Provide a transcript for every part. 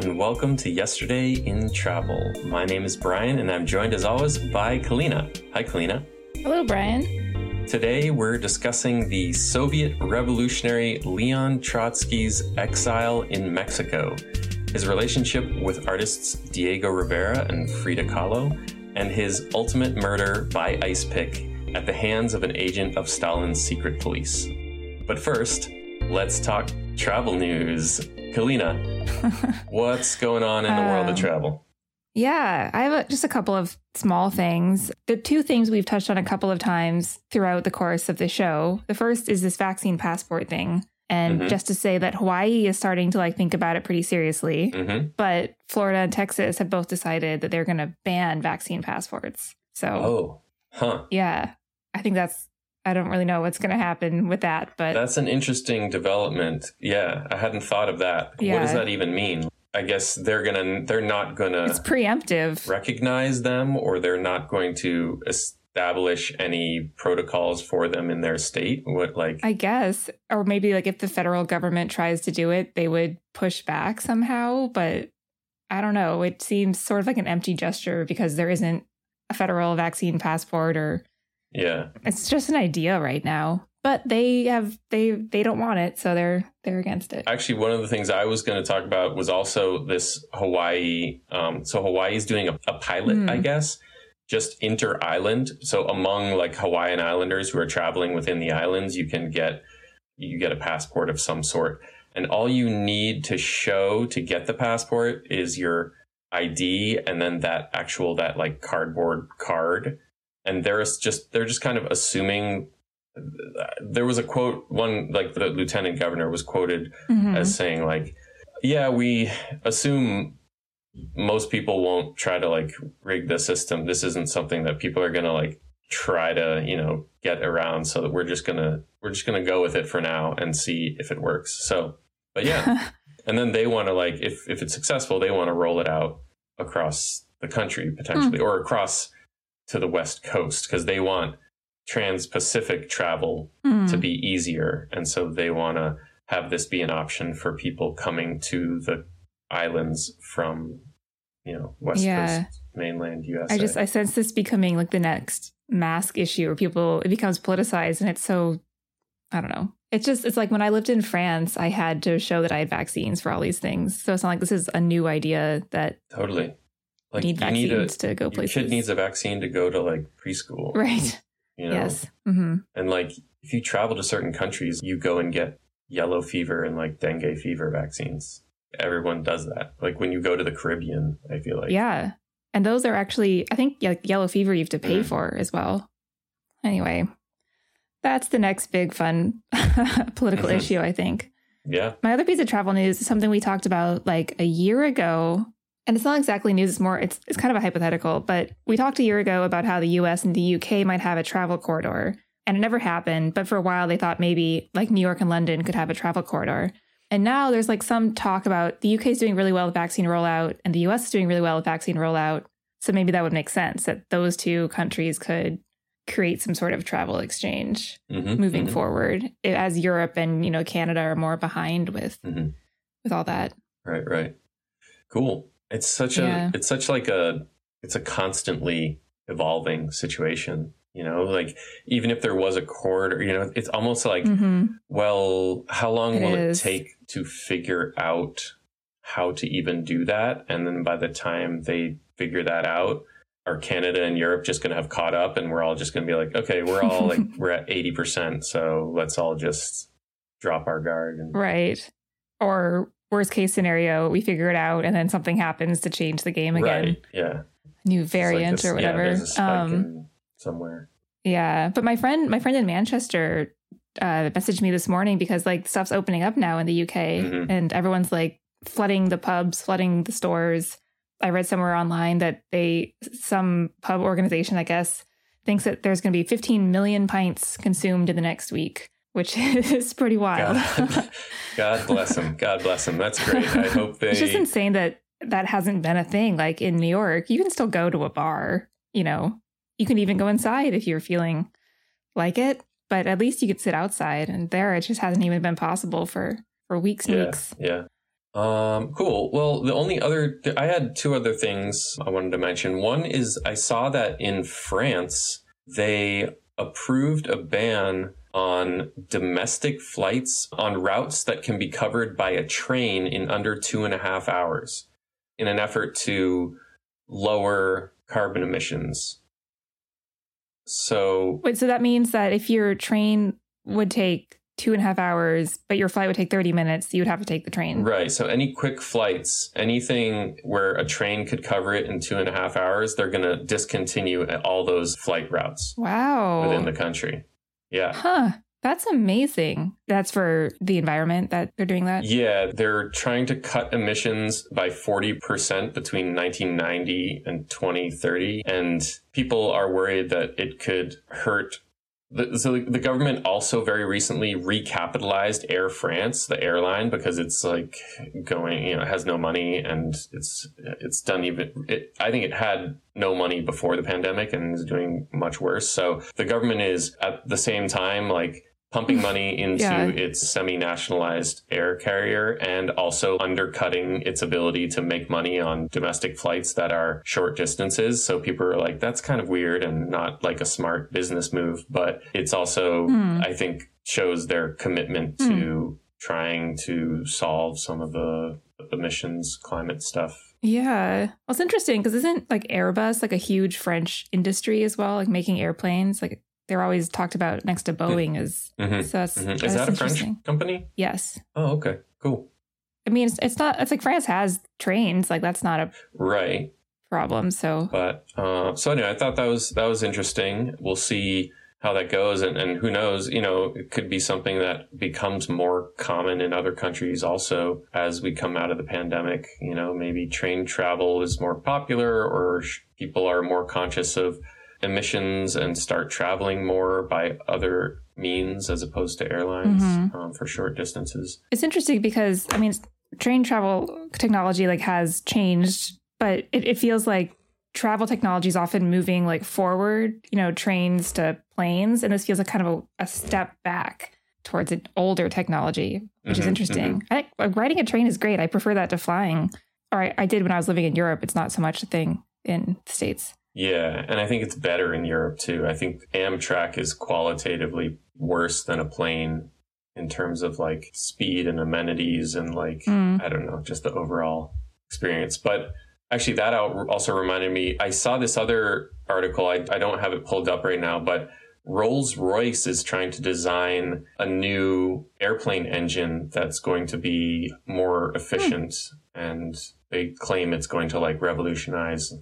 and welcome to Yesterday in Travel. My name is Brian, and I'm joined as always by Kalina. Hi, Kalina. Hello, Brian. Today, we're discussing the Soviet revolutionary Leon Trotsky's exile in Mexico, his relationship with artists Diego Rivera and Frida Kahlo, and his ultimate murder by ice pick at the hands of an agent of Stalin's secret police. But first, let's talk travel news. Kalina, what's going on in the world of Um, travel? Yeah, I have a, just a couple of small things. The two things we've touched on a couple of times throughout the course of the show. The first is this vaccine passport thing. And Mhm. just to say that Hawaii is starting to like think about it pretty seriously, hmm but Florida and Texas have both decided that they're going to ban vaccine passports. So, Oh, huh. yeah, I think that's I don't really know what's going to happen with that, but That's an interesting development. Yeah, I hadn't thought of that. What does that even mean? I guess they're gonna they're not gonna it's preemptive. recognize them or they're not going to establish any protocols for them in their state. What like I guess. Or maybe like if the federal government tries to do it, they would push back somehow. But I don't know. It seems sort of like an empty gesture because there isn't a federal vaccine passport or yeah. it's just an idea right now. But they have they they don't want it, so they're they're against it. Actually, one of the things I was going to talk about was also this Hawaii. Um, so Hawaii is doing a, a pilot, Hmm. I guess, just inter island. So among like Hawaiian islanders who are traveling within the islands, you can get you get a passport of some sort, and all you need to show to get the passport is your ID and then that actual that like cardboard card. And they're just they're just kind of assuming. There was a quote. One like the lieutenant governor was quoted Mhm. as saying like yeah we assume most people won't try to like rig the system this isn't something that people are gonna like try to you know get around so that we're just gonna we're just gonna go with it for now and see if it works so but yeah and then they want to like if if it's successful they want to roll it out across the country potentially or across to the west coast because they want trans-pacific travel Mm. to be easier. And so they want to have this be an option for people coming to the islands from, you know, West Yeah. Coast, mainland USA. I just I sense this becoming like the next mask issue where people it becomes politicized and it's so I don't know. It's just it's like when I lived in France, I had to show that I had vaccines for all these things. So it's not like this is a new idea that totally. Like need you need a vaccines to go your kid needs a vaccine to go to like preschool, right. You know, Yes. hmm and like if you travel to certain countries, you go and get yellow fever and like dengue fever vaccines. Everyone does that. Like when you go to the Caribbean, I feel like yeah. And those are actually I think like yellow fever you have to pay Mhm. for as well. Anyway, that's the next big fun political Mhm. issue, I think. yeah, My other piece of travel news is something we talked about like a year ago. And it's not exactly news, it's more it's it's kind of a hypothetical, but we talked a year ago about how the US and the UK might have a travel corridor. And it never happened, but for a while they thought maybe like New York and London could have a travel corridor. And now there's like some talk about the UK is doing really well with vaccine rollout and the US is doing really well with vaccine rollout. So maybe that would make sense that those two countries could create some sort of travel exchange Mhm, moving mhm, forward as Europe and you know Canada are more behind with mhm. with all that. Right, right. Cool. It's such Yeah. a it's such like a it's a constantly evolving situation, you know? Like even if there was a corridor, you know, it's almost like hmm well, how long It will is. it take to figure out how to even do that? And then by the time they figure that out, are Canada and Europe just going to have caught up and we're all just going to be like, okay, we're all like we're at 80%, so let's all just drop our guard and Right. Or worst case scenario, we figure it out and then something happens to change the game again. Right. Yeah. New like variant this- or whatever. spike um somewhere. yeah. But my friend my friend in Manchester uh messaged me this morning because like stuff's opening up now in the UK Mhm. and everyone's like flooding the pubs, flooding the stores. I read somewhere online that they some pub organization, I guess, thinks that there's going to be 15 million pints consumed in the next week, which is pretty wild. God, God bless him. God bless him. That's great. I hope they. it's just insane that that hasn't been a thing. Like in New York, you can still go to a bar. You know, you can even go inside if you're feeling like it. But at least you could sit outside. And there, it just hasn't even been possible for for weeks and yeah, weeks. yeah. Um, cool. Well, the only other, I had two other things I wanted to mention. One is I saw that in France, they approved a ban on domestic flights on routes that can be covered by a train in under two and a half hours in an effort to lower carbon emissions. So, Wait, so that means that if your train would take two and a half hours, but your flight would take 30 minutes, you would have to take the train. right. So, any quick flights, anything where a train could cover it in two and a half hours, they're going to discontinue all those flight routes Wow. within the country. Yeah. Huh. That's amazing. That's for the environment that they're doing that. Yeah, they're trying to cut emissions by 40% between 1990 and 2030. And people are worried that it could hurt. The, so the government also very recently recapitalized Air France, the airline, because it's like going, you know, it has no money and it's it's done even. It, I think it had no money before the pandemic and is doing much worse. So the government is at the same time like pumping money into Yeah. its semi-nationalized air carrier and also undercutting its ability to make money on domestic flights that are short distances. So people are like, that's kind of weird and not like a smart business move. But it's also, Hmm. I think, shows their commitment to trying to solve some of the emissions climate stuff. Yeah. Well, it's interesting because isn't like Airbus like a huge French industry as well, like making airplanes? Like they're always talked about next to Boeing as Mhm. so that's, Mhm. Is that a French company? Yes. Oh, okay, cool. I mean, it's, it's not, it's like France has trains. Like that's not a Right. problem. So But uh, so anyway, I thought that was that was interesting. We'll see how that goes, and, and who knows, you know, it could be something that becomes more common in other countries also as we come out of the pandemic. You know, maybe train travel is more popular, or sh- people are more conscious of emissions and start traveling more by other means as opposed to airlines Mhm. um, for short distances. it's interesting because I mean, train travel technology like has changed, but it, it feels like travel technology is often moving like forward, you know, trains to planes. And this feels like kind of a, a step back towards an older technology, which is Mhm, interesting. I think like, riding a train is great. I prefer that to flying. Or I, I did when I was living in Europe. It's not so much a thing in the States. Yeah, and I think it's better in Europe too. I think Amtrak is qualitatively worse than a plane in terms of like speed and amenities and like Mm. I don't know, just the overall experience. But actually, that out- also reminded me. I saw this other article. I, I don't have it pulled up right now, but Rolls Royce is trying to design a new airplane engine that's going to be more efficient, and they claim it's going to like revolutionize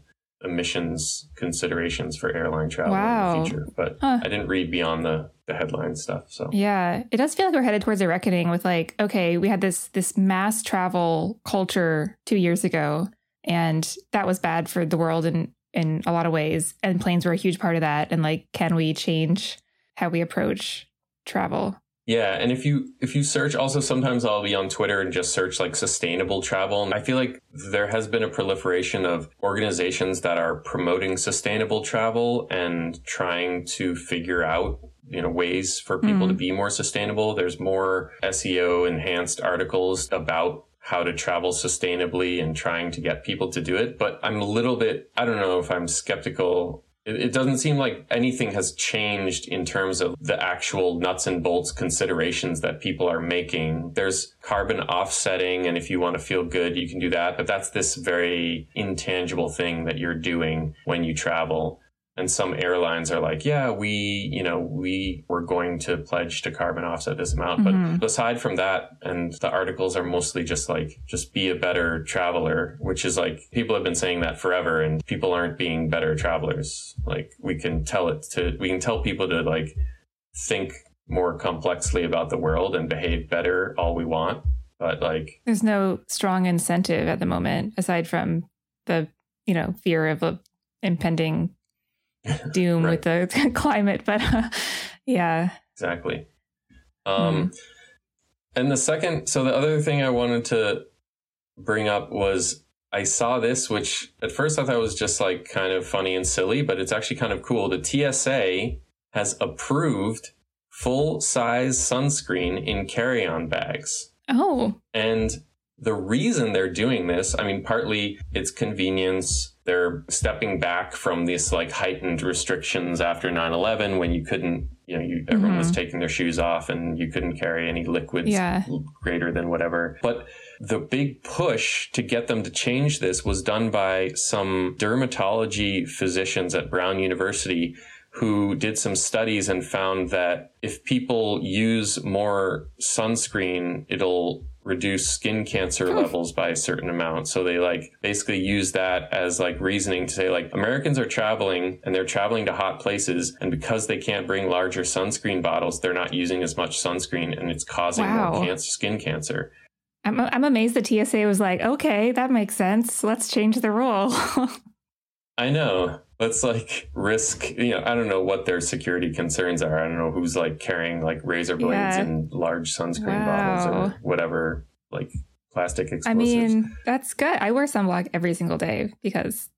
emissions considerations for airline travel Wow. in the future. But Huh. I didn't read beyond the the headline stuff. So Yeah, it does feel like we're headed towards a reckoning with like, okay, we had this this mass travel culture two years ago, and that was bad for the world in in a lot of ways. And planes were a huge part of that. And like, can we change how we approach travel? Yeah, and if you if you search also sometimes I'll be on Twitter and just search like sustainable travel and I feel like there has been a proliferation of organizations that are promoting sustainable travel and trying to figure out you know ways for people Mm. to be more sustainable. There's more SEO enhanced articles about how to travel sustainably and trying to get people to do it, but I'm a little bit I don't know if I'm skeptical it, doesn't seem like anything has changed in terms of the actual nuts and bolts considerations that people are making. There's carbon offsetting, and if you want to feel good, you can do that. But that's this very intangible thing that you're doing when you travel. And some airlines are like, yeah, we, you know, we were going to pledge to carbon offset this amount. Mhm. But aside from that, and the articles are mostly just like, just be a better traveler, which is like, people have been saying that forever and people aren't being better travelers. Like, we can tell it to, we can tell people to like think more complexly about the world and behave better all we want. But like, There's no strong incentive at the moment aside from the you know fear of a impending doom Right. with the climate. But uh, yeah, Exactly. Um, And the second, so the other thing I wanted to bring up was I saw this, which at first I thought was just like kind of funny and silly, but it's actually kind of cool. The TSA has approved full size sunscreen in carry on bags. oh, And the reason they're doing this, I mean, partly it's convenience. They're stepping back from these like heightened restrictions after 9 11 when you couldn't, you know, you, everyone mm-hmm. was taking their shoes off and you couldn't carry any liquids yeah. greater than whatever. But the big push to get them to change this was done by some dermatology physicians at Brown University who did some studies and found that if people use more sunscreen, it'll reduce skin cancer levels by a certain amount. So they like basically use that as like reasoning to say like Americans are traveling and they're traveling to hot places and because they can't bring larger sunscreen bottles, they're not using as much sunscreen and it's causing wow. more cancer, skin cancer. I'm, I'm amazed the TSA was like, okay, that makes sense. Let's change the rule. I know. Let's like risk, you know, I don't know what their security concerns are. I don't know who's like carrying like razor blades yeah. and large sunscreen wow. bottles or whatever, like plastic explosives. I mean, that's good. I wear sunblock every single day because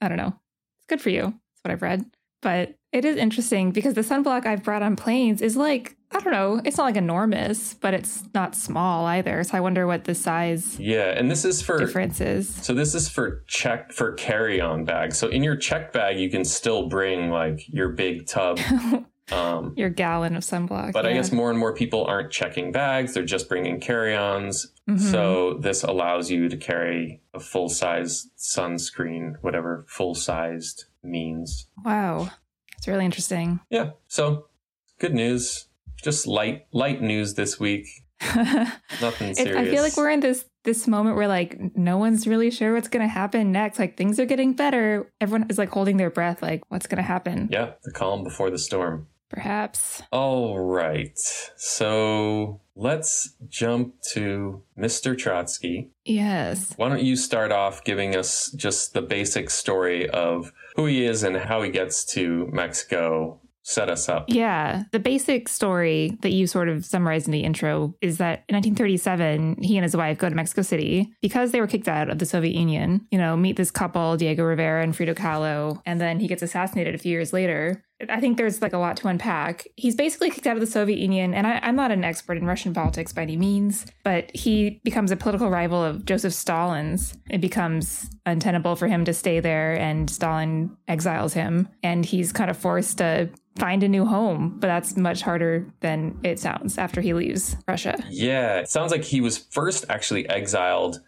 I don't know. It's good for you. That's what I've read. But it is interesting because the sunblock I've brought on planes is like, I don't know, it's not like enormous, but it's not small either. So I wonder what the size Yeah, and this is for differences. So this is for check for carry-on bags. So in your check bag you can still bring like your big tub um, your gallon of sunblock. But yeah. I guess more and more people aren't checking bags, they're just bringing carry-ons. Mm-hmm. So this allows you to carry a full-size sunscreen, whatever full-sized means. Wow. It's really interesting. Yeah. So good news. Just light light news this week. Nothing serious. It, I feel like we're in this this moment where like no one's really sure what's going to happen next. Like things are getting better. Everyone is like holding their breath like what's going to happen? Yeah, the calm before the storm. Perhaps. All right. So let's jump to Mr. Trotsky. Yes. Why don't you start off giving us just the basic story of who he is and how he gets to Mexico set us up. Yeah. The basic story that you sort of summarized in the intro is that in 1937, he and his wife go to Mexico City because they were kicked out of the Soviet Union. You know, meet this couple, Diego Rivera and Frida Kahlo, and then he gets assassinated a few years later. I think there's like a lot to unpack. He's basically kicked out of the Soviet Union, and I, am not an expert in Russian politics by any means, but he becomes a political rival of Joseph Stalin's. It becomes untenable for him to stay there, and Stalin exiles him, and he's kind of forced to find a new home, but that's much harder than it sounds after he leaves Russia. Yeah, it sounds like he was first actually exiled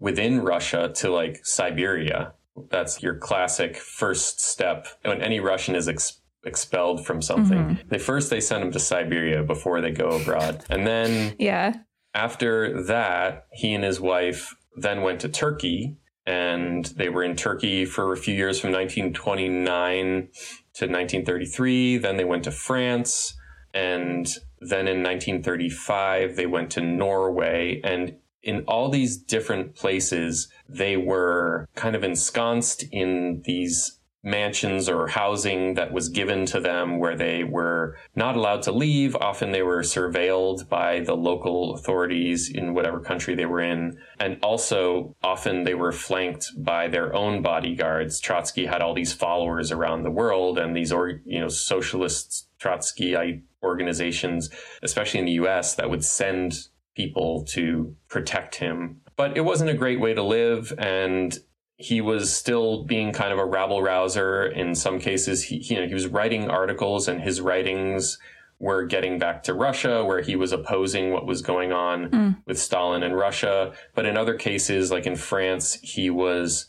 within Russia to like Siberia. That's your classic first step when any Russian is ex- expelled from something. Mm-hmm. They first they send him to Siberia before they go abroad. And then yeah. After that, he and his wife then went to Turkey and they were in Turkey for a few years from 1929 to 1933. Then they went to France. And then in 1935, they went to Norway. And in all these different places, they were kind of ensconced in these mansions or housing that was given to them where they were not allowed to leave. Often they were surveilled by the local authorities in whatever country they were in. And also often they were flanked by their own bodyguards. Trotsky had all these followers around the world and these, or, you know, socialist Trotskyite organizations, especially in the US, that would send people to protect him. But it wasn't a great way to live. And he was still being kind of a rabble rouser. In some cases, he, you know, he was writing articles and his writings were getting back to Russia, where he was opposing what was going on mm. with Stalin and Russia. But in other cases, like in France, he was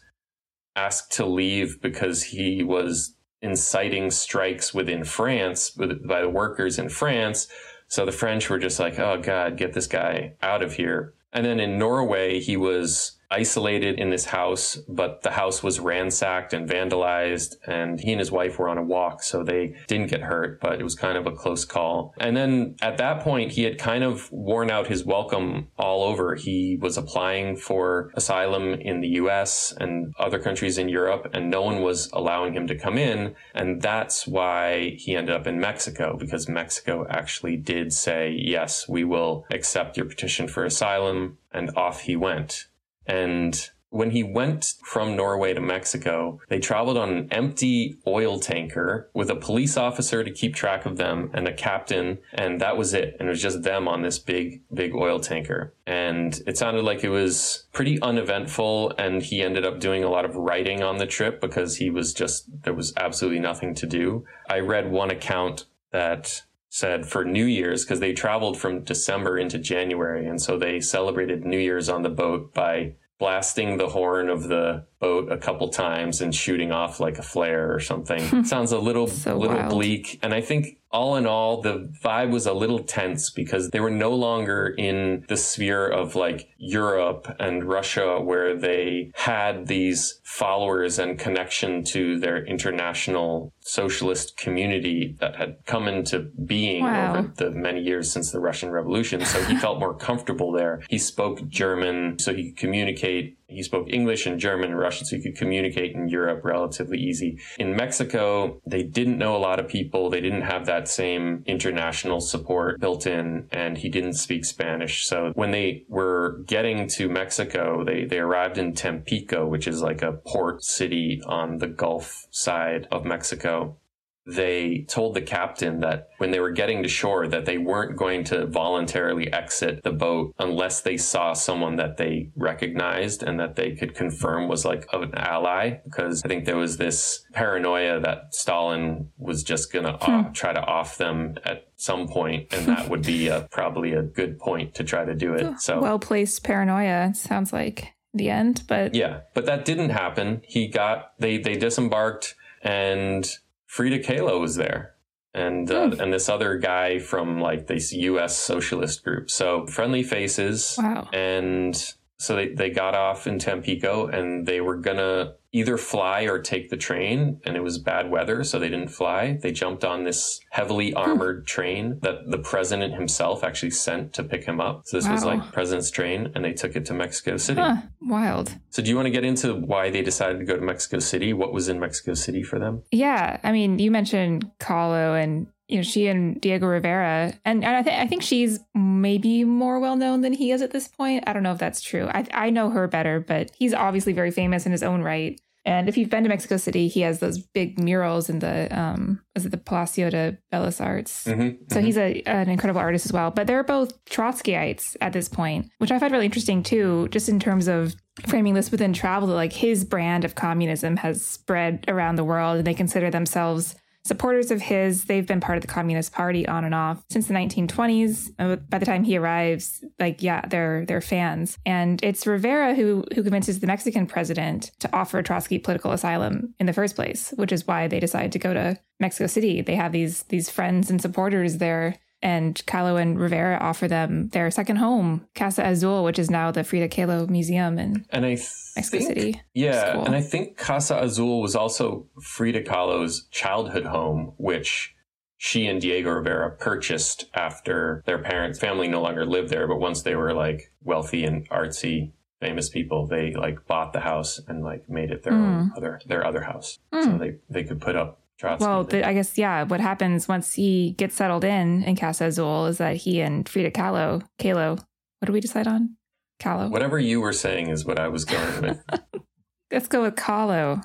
asked to leave because he was inciting strikes within France by the workers in France. So the French were just like, oh God, get this guy out of here. And then in Norway, he was isolated in this house, but the house was ransacked and vandalized, and he and his wife were on a walk, so they didn't get hurt, but it was kind of a close call. And then at that point, he had kind of worn out his welcome all over. He was applying for asylum in the US and other countries in Europe, and no one was allowing him to come in. And that's why he ended up in Mexico, because Mexico actually did say, yes, we will accept your petition for asylum. And off he went. And when he went from Norway to Mexico, they traveled on an empty oil tanker with a police officer to keep track of them and a captain, and that was it. And it was just them on this big, big oil tanker. And it sounded like it was pretty uneventful, and he ended up doing a lot of writing on the trip because he was just, there was absolutely nothing to do. I read one account that said for New Year's, because they traveled from December into January. And so they celebrated New Year's on the boat by blasting the horn of the boat a couple times and shooting off like a flare or something. Sounds a little so little wild. bleak. And I think all in all, the vibe was a little tense because they were no longer in the sphere of like Europe and Russia where they had these followers and connection to their international socialist community that had come into being wow. over the many years since the Russian Revolution. So he felt more comfortable there. He spoke German so he could communicate he spoke English and German and Russian, so he could communicate in Europe relatively easy. In Mexico, they didn't know a lot of people. They didn't have that same international support built in, and he didn't speak Spanish. So when they were getting to Mexico, they, they arrived in Tampico, which is like a port city on the Gulf side of Mexico they told the captain that when they were getting to shore that they weren't going to voluntarily exit the boat unless they saw someone that they recognized and that they could confirm was like an ally. Because i think there was this paranoia that stalin was just going to hmm. try to off them at some point and that would be a, probably a good point to try to do it so. Well placed paranoia sounds like the end but yeah but that didn't happen. He got they they disembarked and Frida Kahlo was there. And uh, hmm. and this other guy from like this U.S. socialist group. So friendly faces. Wow. And so they, they got off in Tampico and they were gonna either fly or take the train, and it was bad weather, so they didn't fly. They jumped on this heavily hmm. armored train that the president himself actually sent to pick him up. So this wow. was like president's train, and they took it to Mexico City. Huh. Wild. So do you want to get into why they decided to go to Mexico City? What was in Mexico City for them? Yeah, I mean, you mentioned Kahlo and you know, she and Diego Rivera, and, and I, th- I think she's maybe more well known than he is at this point. I don't know if that's true. I, I know her better, but he's obviously very famous in his own right. And if you've been to Mexico City, he has those big murals in the um, is it the Palacio de Bellas Arts? Mm-hmm, so mm-hmm. he's a, an incredible artist as well. But they're both Trotskyites at this point, which I find really interesting too, just in terms of framing this within travel. That like his brand of communism has spread around the world, and they consider themselves supporters of his. They've been part of the Communist Party on and off since the 1920s. Uh, by the time he arrives, like yeah, they're they're fans. And it's Rivera who who convinces the Mexican president to offer Trotsky political asylum in the first place, which is why they decide to go to Mexico City. They have these these friends and supporters there and Kahlo and Rivera offer them their second home, Casa Azul, which is now the Frida Kahlo Museum in and I Mexico think, City. Yeah, cool. and I think Casa Azul was also Frida Kahlo's childhood home, which she and Diego Rivera purchased after their parents' family no longer lived there, but once they were like wealthy and artsy famous people, they like bought the house and like made it their mm. own other their other house. Mm. So they they could put up Trotsky. Well, the, I guess yeah. What happens once he gets settled in in Casa Azul is that he and Frida Kahlo, Kahlo, what do we decide on? Kahlo. Whatever you were saying is what I was going with. Let's go with Kahlo.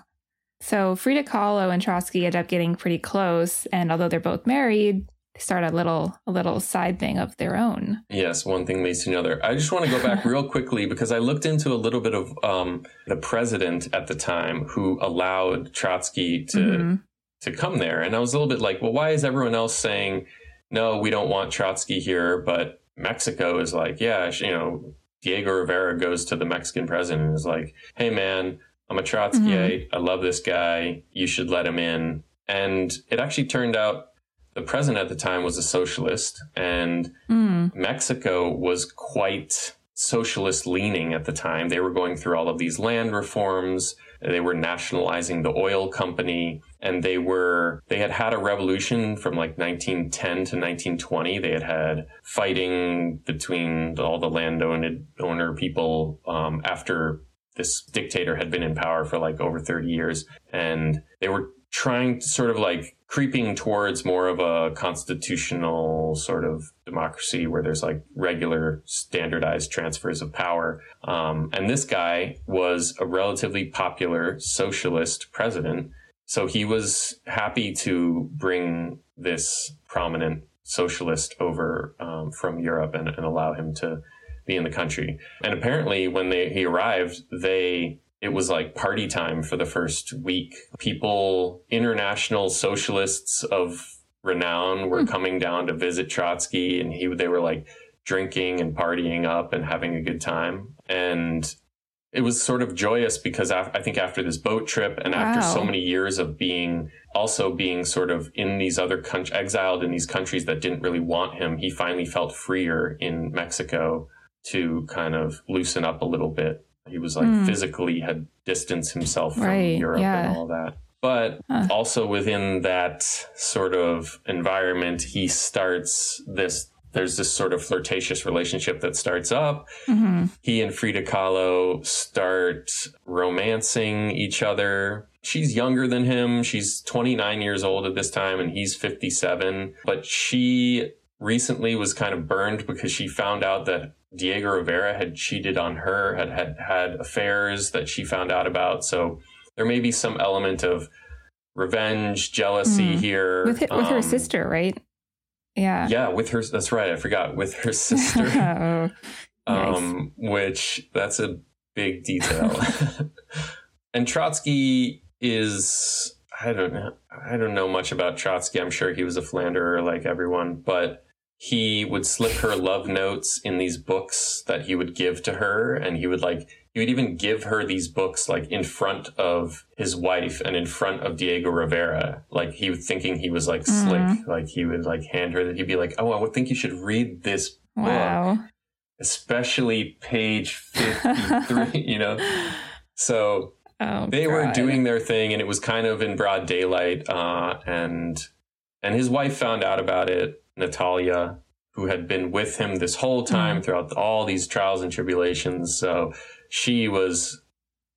So Frida Kahlo and Trotsky end up getting pretty close, and although they're both married, they start a little a little side thing of their own. Yes, one thing leads to another. I just want to go back real quickly because I looked into a little bit of um, the president at the time who allowed Trotsky to mm-hmm to come there. And I was a little bit like, well, why is everyone else saying, no, we don't want Trotsky here, but Mexico is like, yeah, you know, Diego Rivera goes to the Mexican president and is like, hey, man, I'm a Trotskyite. Mm-hmm. I love this guy. You should let him in. And it actually turned out the president at the time was a socialist, and mm. Mexico was quite socialist leaning at the time. They were going through all of these land reforms. They were nationalizing the oil company and they were, they had had a revolution from like 1910 to 1920. They had had fighting between all the landowner owner people, um, after this dictator had been in power for like over 30 years. And they were trying to sort of like creeping towards more of a constitutional sort of democracy where there's like regular standardized transfers of power. Um, and this guy was a relatively popular socialist president. So he was happy to bring this prominent socialist over um, from Europe and, and allow him to be in the country. And apparently, when they, he arrived, they it was like party time for the first week. People, international socialists of renown, were mm. coming down to visit Trotsky, and he they were like drinking and partying up and having a good time. And it was sort of joyous because I think after this boat trip and wow. after so many years of being also being sort of in these other countries, exiled in these countries that didn't really want him, he finally felt freer in Mexico to kind of loosen up a little bit. He was like mm. physically had distanced himself from right, Europe yeah. and all that. But huh. also within that sort of environment, he starts this. There's this sort of flirtatious relationship that starts up. Mm-hmm. He and Frida Kahlo start romancing each other. She's younger than him. She's 29 years old at this time, and he's 57. But she recently was kind of burned because she found out that Diego Rivera had cheated on her, had had had affairs that she found out about. So there may be some element of revenge, jealousy mm. here with, with um, her sister, right? Yeah, yeah, with her. That's right. I forgot with her sister. oh, um, nice. which that's a big detail. and Trotsky is I don't know. I don't know much about Trotsky. I'm sure he was a philanderer like everyone, but he would slip her love notes in these books that he would give to her and he would like he would even give her these books like in front of his wife and in front of Diego Rivera like he was thinking he was like mm-hmm. slick like he would like hand her that he'd be like oh I would think you should read this wow. book especially page 53 you know so oh, they God. were doing their thing and it was kind of in broad daylight uh, and and his wife found out about it Natalia, who had been with him this whole time mm. throughout all these trials and tribulations. So she was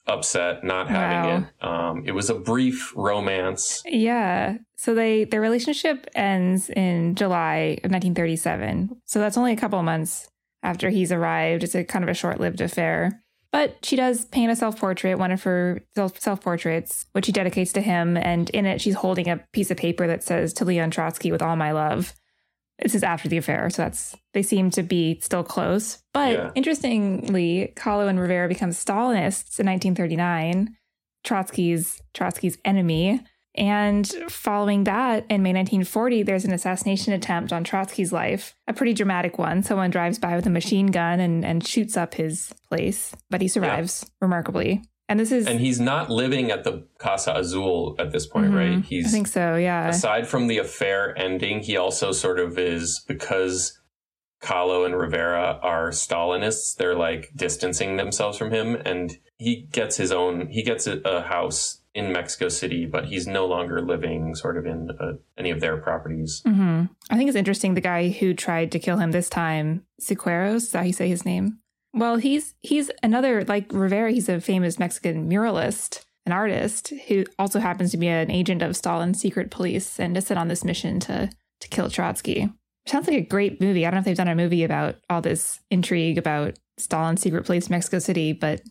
upset not having wow. it. Um, it was a brief romance. Yeah. So they their relationship ends in July of 1937. So that's only a couple of months after he's arrived. It's a kind of a short-lived affair. But she does paint a self portrait, one of her self portraits, which she dedicates to him. And in it, she's holding a piece of paper that says, To Leon Trotsky with all my love. This is after the affair, so that's they seem to be still close. But yeah. interestingly, Kahlo and Rivera become Stalinists in 1939, Trotsky's Trotsky's enemy. And following that, in May 1940, there's an assassination attempt on Trotsky's life, a pretty dramatic one. Someone drives by with a machine gun and, and shoots up his place, but he survives yeah. remarkably. And this is And he's not living at the Casa Azul at this point, mm-hmm. right? He's I think so, yeah. Aside from the affair ending, he also sort of is because Kahlo and Rivera are Stalinists, they're like distancing themselves from him and he gets his own he gets a, a house in Mexico City, but he's no longer living sort of in uh, any of their properties. Mm-hmm. I think it's interesting. The guy who tried to kill him this time, Siqueiros, is that how you say his name? Well, he's he's another like Rivera. He's a famous Mexican muralist, an artist who also happens to be an agent of Stalin's secret police and is sent on this mission to to kill Trotsky. Sounds like a great movie. I don't know if they've done a movie about all this intrigue about Stalin's secret police Mexico City, but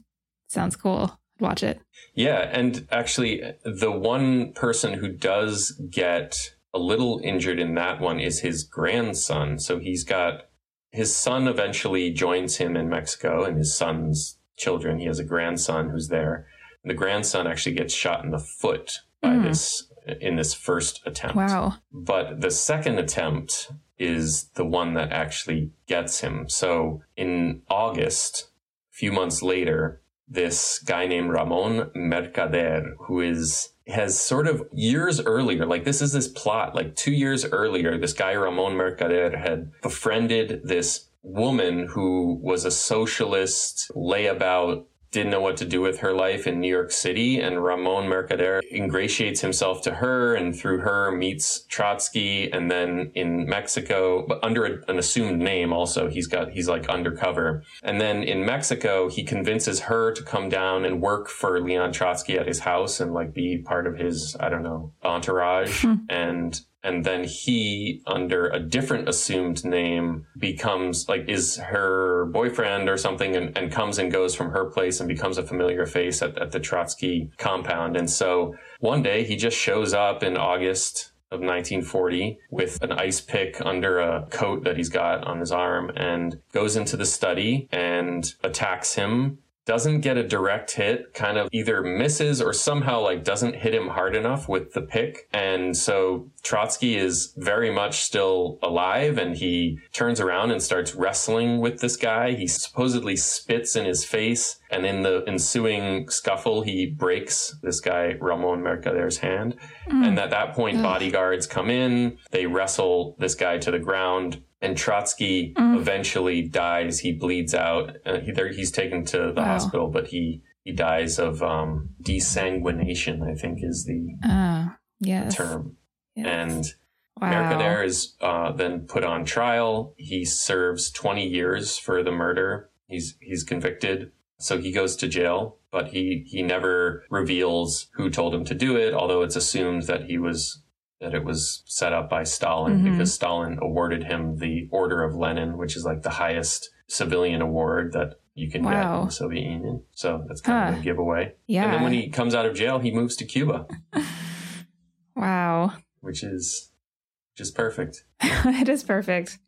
sounds cool. Watch it. Yeah, and actually, the one person who does get a little injured in that one is his grandson. So he's got his son eventually joins him in Mexico and his son's children. He has a grandson who's there. And the grandson actually gets shot in the foot by mm. this in this first attempt. Wow. But the second attempt is the one that actually gets him. So in August, a few months later, this guy named Ramon Mercader, who is has sort of years earlier, like this is this plot, like two years earlier, this guy Ramon Mercader had befriended this woman who was a socialist layabout didn't know what to do with her life in New York City. And Ramon Mercader ingratiates himself to her and through her meets Trotsky. And then in Mexico, but under a, an assumed name also, he's got, he's like undercover. And then in Mexico, he convinces her to come down and work for Leon Trotsky at his house and like be part of his, I don't know, entourage. Hmm. and and then he under a different assumed name becomes like is her boyfriend or something and, and comes and goes from her place and becomes a familiar face at, at the trotsky compound. And so one day he just shows up in august of 1940 with an ice pick under a coat that he's got on his arm and goes into the study and attacks him doesn't get a direct hit, kind of either misses or somehow like doesn't hit him hard enough with the pick. And so Trotsky is very much still alive and he turns around and starts wrestling with this guy. He supposedly spits in his face and in the ensuing scuffle, he breaks this guy, Ramon Mercader's hand. Mm. And at that point, Ugh. bodyguards come in, they wrestle this guy to the ground and Trotsky mm. eventually dies. He bleeds out. Uh, he, there, he's taken to the wow. hospital, but he he dies of um, desanguination. I think is the uh, yes. term. Yes. And wow. Mercader is uh, then put on trial. He serves twenty years for the murder. He's he's convicted, so he goes to jail. But he he never reveals who told him to do it. Although it's assumed that he was that it was set up by Stalin mm-hmm. because Stalin awarded him the Order of Lenin, which is like the highest civilian award that you can wow. get in the Soviet Union. So that's kind huh. of a giveaway. Yeah. And then when he comes out of jail, he moves to Cuba. wow. Which is just perfect. it is perfect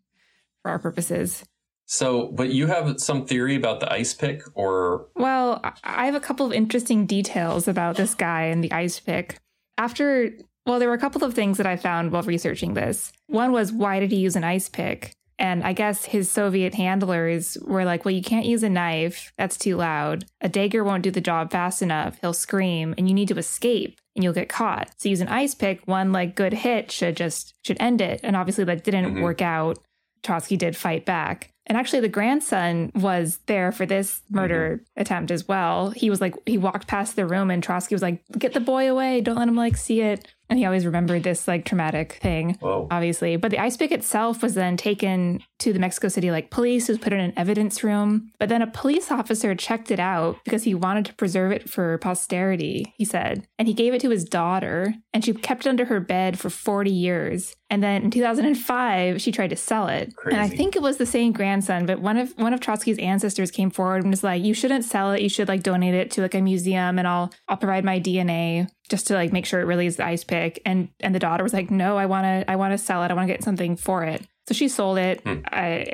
for our purposes. So, but you have some theory about the ice pick or? Well, I have a couple of interesting details about this guy and the ice pick. After well, there were a couple of things that I found while researching this. One was why did he use an ice pick? And I guess his Soviet handlers were like, well, you can't use a knife. That's too loud. A dagger won't do the job fast enough. He'll scream and you need to escape and you'll get caught. So use an ice pick. One like good hit should just should end it. And obviously that didn't mm-hmm. work out. Trotsky did fight back. And actually, the grandson was there for this murder mm-hmm. attempt as well. He was like, he walked past the room and Trotsky was like, get the boy away. Don't let him like see it. And he always remembered this like traumatic thing, Whoa. obviously. But the ice pick itself was then taken to the Mexico City like police, was put in an evidence room. But then a police officer checked it out because he wanted to preserve it for posterity, he said. And he gave it to his daughter, and she kept it under her bed for 40 years. And then in 2005, she tried to sell it. Crazy. And I think it was the same grandson, but one of one of Trotsky's ancestors came forward and was like, "You shouldn't sell it. You should like donate it to like a museum, and I'll I'll provide my DNA." Just to like make sure it really is the ice pick. And and the daughter was like no i want to i want to sell it. I want to get something for it. So she sold it. Mm.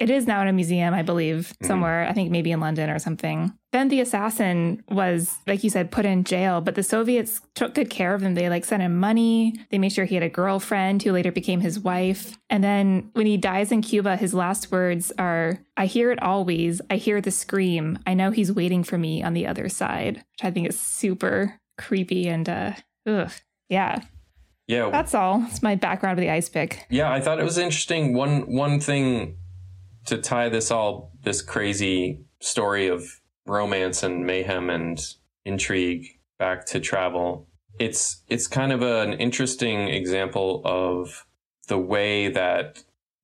It is now in a museum i believe mm. somewhere i think maybe in london or something. Then the assassin was like you said put in jail but the soviets took good care of him. They like sent him money. They made sure he had a girlfriend who later became his wife. And then when he dies in cuba his last words are i hear it always. I hear the scream. I know he's waiting for me on the other side which i think is super creepy and uh Ugh. Yeah. Yeah. That's all. It's my background of the ice pick. Yeah, I thought it was interesting. One one thing to tie this all this crazy story of romance and mayhem and intrigue back to travel. It's it's kind of a, an interesting example of the way that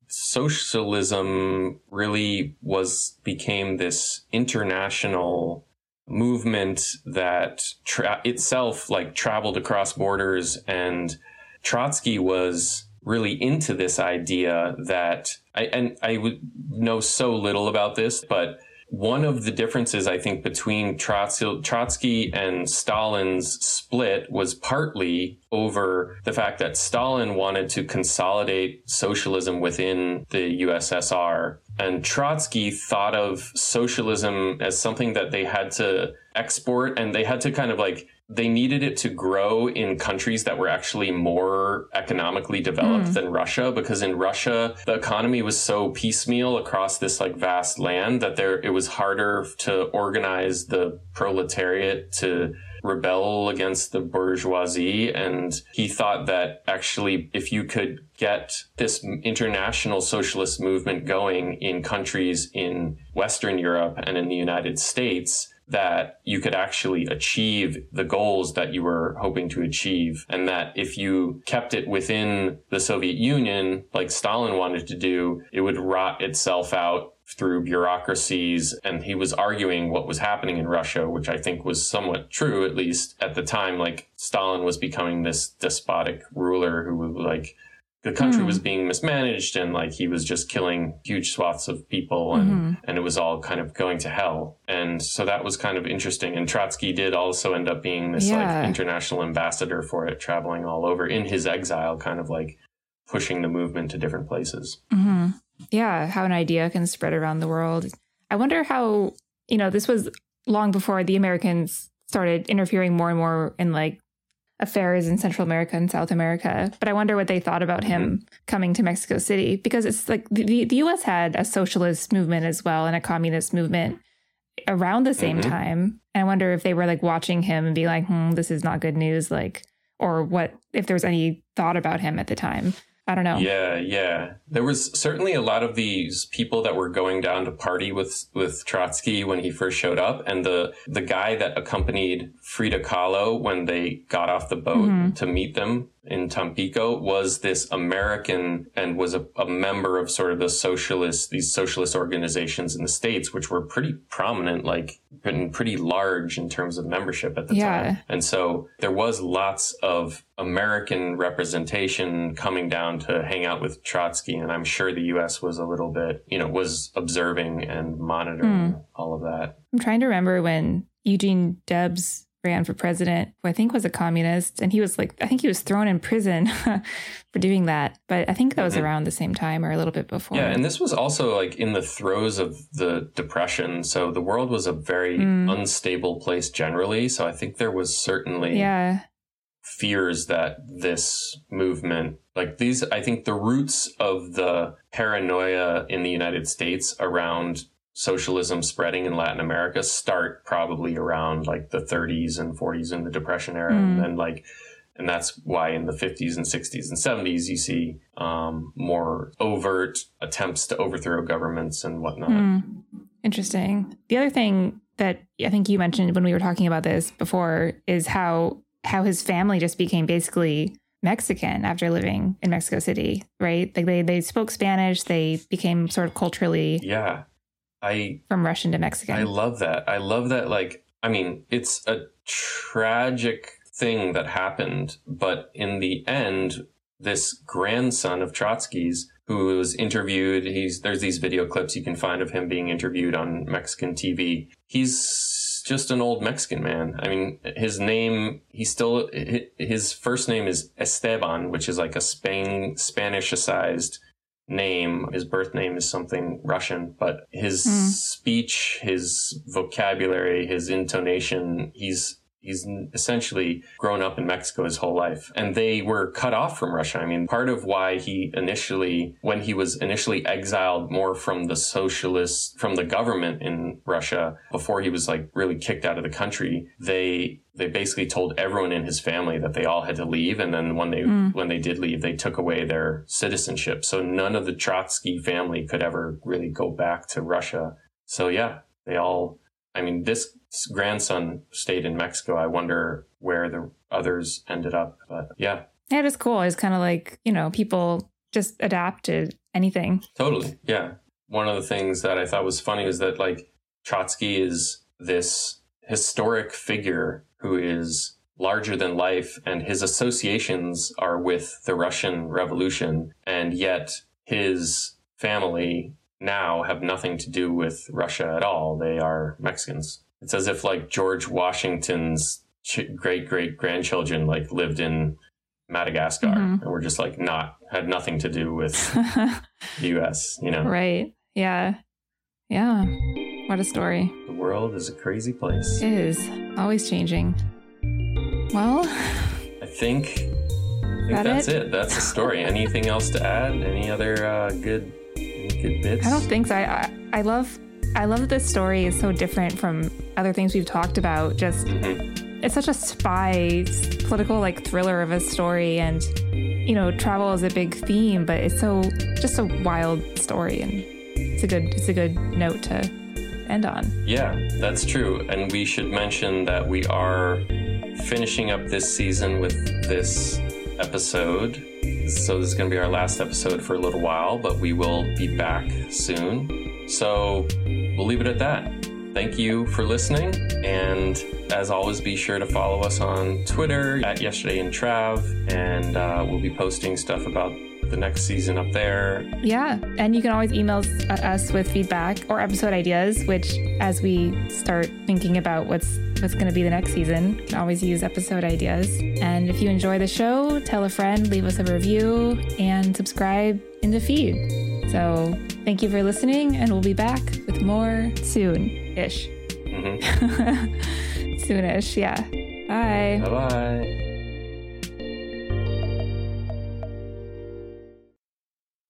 socialism really was became this international movement that tra- itself like traveled across borders and Trotsky was really into this idea that I and I would know so little about this, but one of the differences I think between Trotsky, Trotsky and Stalin's split was partly over the fact that Stalin wanted to consolidate socialism within the USSR and Trotsky thought of socialism as something that they had to export and they had to kind of like they needed it to grow in countries that were actually more economically developed mm. than Russia because in Russia the economy was so piecemeal across this like vast land that there it was harder to organize the proletariat to rebel against the bourgeoisie. And he thought that actually, if you could get this international socialist movement going in countries in Western Europe and in the United States, that you could actually achieve the goals that you were hoping to achieve. And that if you kept it within the Soviet Union, like Stalin wanted to do, it would rot itself out through bureaucracies. And he was arguing what was happening in Russia, which I think was somewhat true, at least at the time. Like Stalin was becoming this despotic ruler who was like, the country mm. was being mismanaged and like he was just killing huge swaths of people and mm-hmm. and it was all kind of going to hell and so that was kind of interesting and Trotsky did also end up being this yeah. like international ambassador for it traveling all over in his exile kind of like pushing the movement to different places mm-hmm. yeah how an idea can spread around the world i wonder how you know this was long before the americans started interfering more and more in like affairs in Central America and South America. But I wonder what they thought about him mm-hmm. coming to Mexico City because it's like the, the US had a socialist movement as well and a communist movement around the same mm-hmm. time. And I wonder if they were like watching him and be like, hmm, this is not good news. Like, or what, if there was any thought about him at the time. I don't know. Yeah, yeah. There was certainly a lot of these people that were going down to party with with Trotsky when he first showed up, and the the guy that accompanied Frida Kahlo when they got off the boat mm-hmm. to meet them in Tampico was this American and was a, a, member of sort of the socialist, these socialist organizations in the States, which were pretty prominent, like pretty large in terms of membership at the yeah. time. And so there was lots of American representation coming down to hang out with Trotsky. And I'm sure the US was a little bit, you know, was observing and monitoring mm. all of that. I'm trying to remember when Eugene Debs ran for president, who I think was a communist, and he was like, I think he was thrown in prison for doing that. But I think that was mm-hmm. around the same time or a little bit before. Yeah, and this was also like in the throes of the depression, so the world was a very mm. unstable place generally. So I think there was certainly yeah fears that this movement like these i think the roots of the paranoia in the united states around socialism spreading in Latin America start probably around like the 30s and 40s in the Depression era, mm. and then like, and that's why in the 50s and 60s and 70s you see um, more overt attempts to overthrow governments and whatnot. Mm. Interesting. The other thing that I think you mentioned when we were talking about this before is how how his family just became basically Mexican after living in Mexico City, right? Like they they spoke Spanish, they became sort of culturally yeah I from Russian to Mexican. I love that. I love that. Like, I mean, it's a tragic thing that happened, but in the end, this grandson of Trotsky's who was interviewed, he's there's these video clips you can find of him being interviewed on Mexican TV. He's just an old Mexican man. I mean, his name, he still, his first name is Esteban, which is like a Spain, Spanish-sized name. His birth name is something Russian, but his mm. speech, his vocabulary, his intonation, he's He's essentially grown up in Mexico his whole life. And they were cut off from Russia. I mean, part of why he initially, when he was initially exiled more from the socialists, from the government in Russia, before he was like really kicked out of the country, they they basically told everyone in his family that they all had to leave and then when they mm. when they did leave they took away their citizenship so none of the Trotsky family could ever really go back to Russia so yeah they all I mean this grandson stayed in Mexico. I wonder where the others ended up. But yeah. Yeah, it is cool. It's kind of like, you know, people just adapt to anything. Totally. Yeah. One of the things that I thought was funny is that like Trotsky is this historic figure who is larger than life and his associations are with the Russian Revolution. And yet his family now have nothing to do with Russia at all. They are Mexicans. It's as if like George Washington's great great grandchildren like lived in Madagascar mm-hmm. and were just like not had nothing to do with the US, you know. Right. Yeah. Yeah. What a story. The world is a crazy place. It is. Always changing. Well, I think I think that that's it? it? That's the story. Anything else to add? Any other uh, good good bits? I don't think so. I, I, I love I love that this story is so different from other things we've talked about. Just mm-hmm. it's such a spy political like thriller of a story and you know, travel is a big theme, but it's so just a wild story and it's a good it's a good note to end on. Yeah, that's true. And we should mention that we are finishing up this season with this episode. So this is going to be our last episode for a little while, but we will be back soon. So we'll leave it at that. Thank you for listening. And as always, be sure to follow us on Twitter at Yesterday in Trav. And uh, we'll be posting stuff about the next season up there. Yeah. And you can always email us with feedback or episode ideas, which as we start thinking about what's what's going to be the next season, can always use episode ideas. And if you enjoy the show, tell a friend, leave us a review, and subscribe in the feed. So thank you for listening, and we'll be back with more soon ish. Mm-hmm. Soonish, yeah. Bye. Bye bye.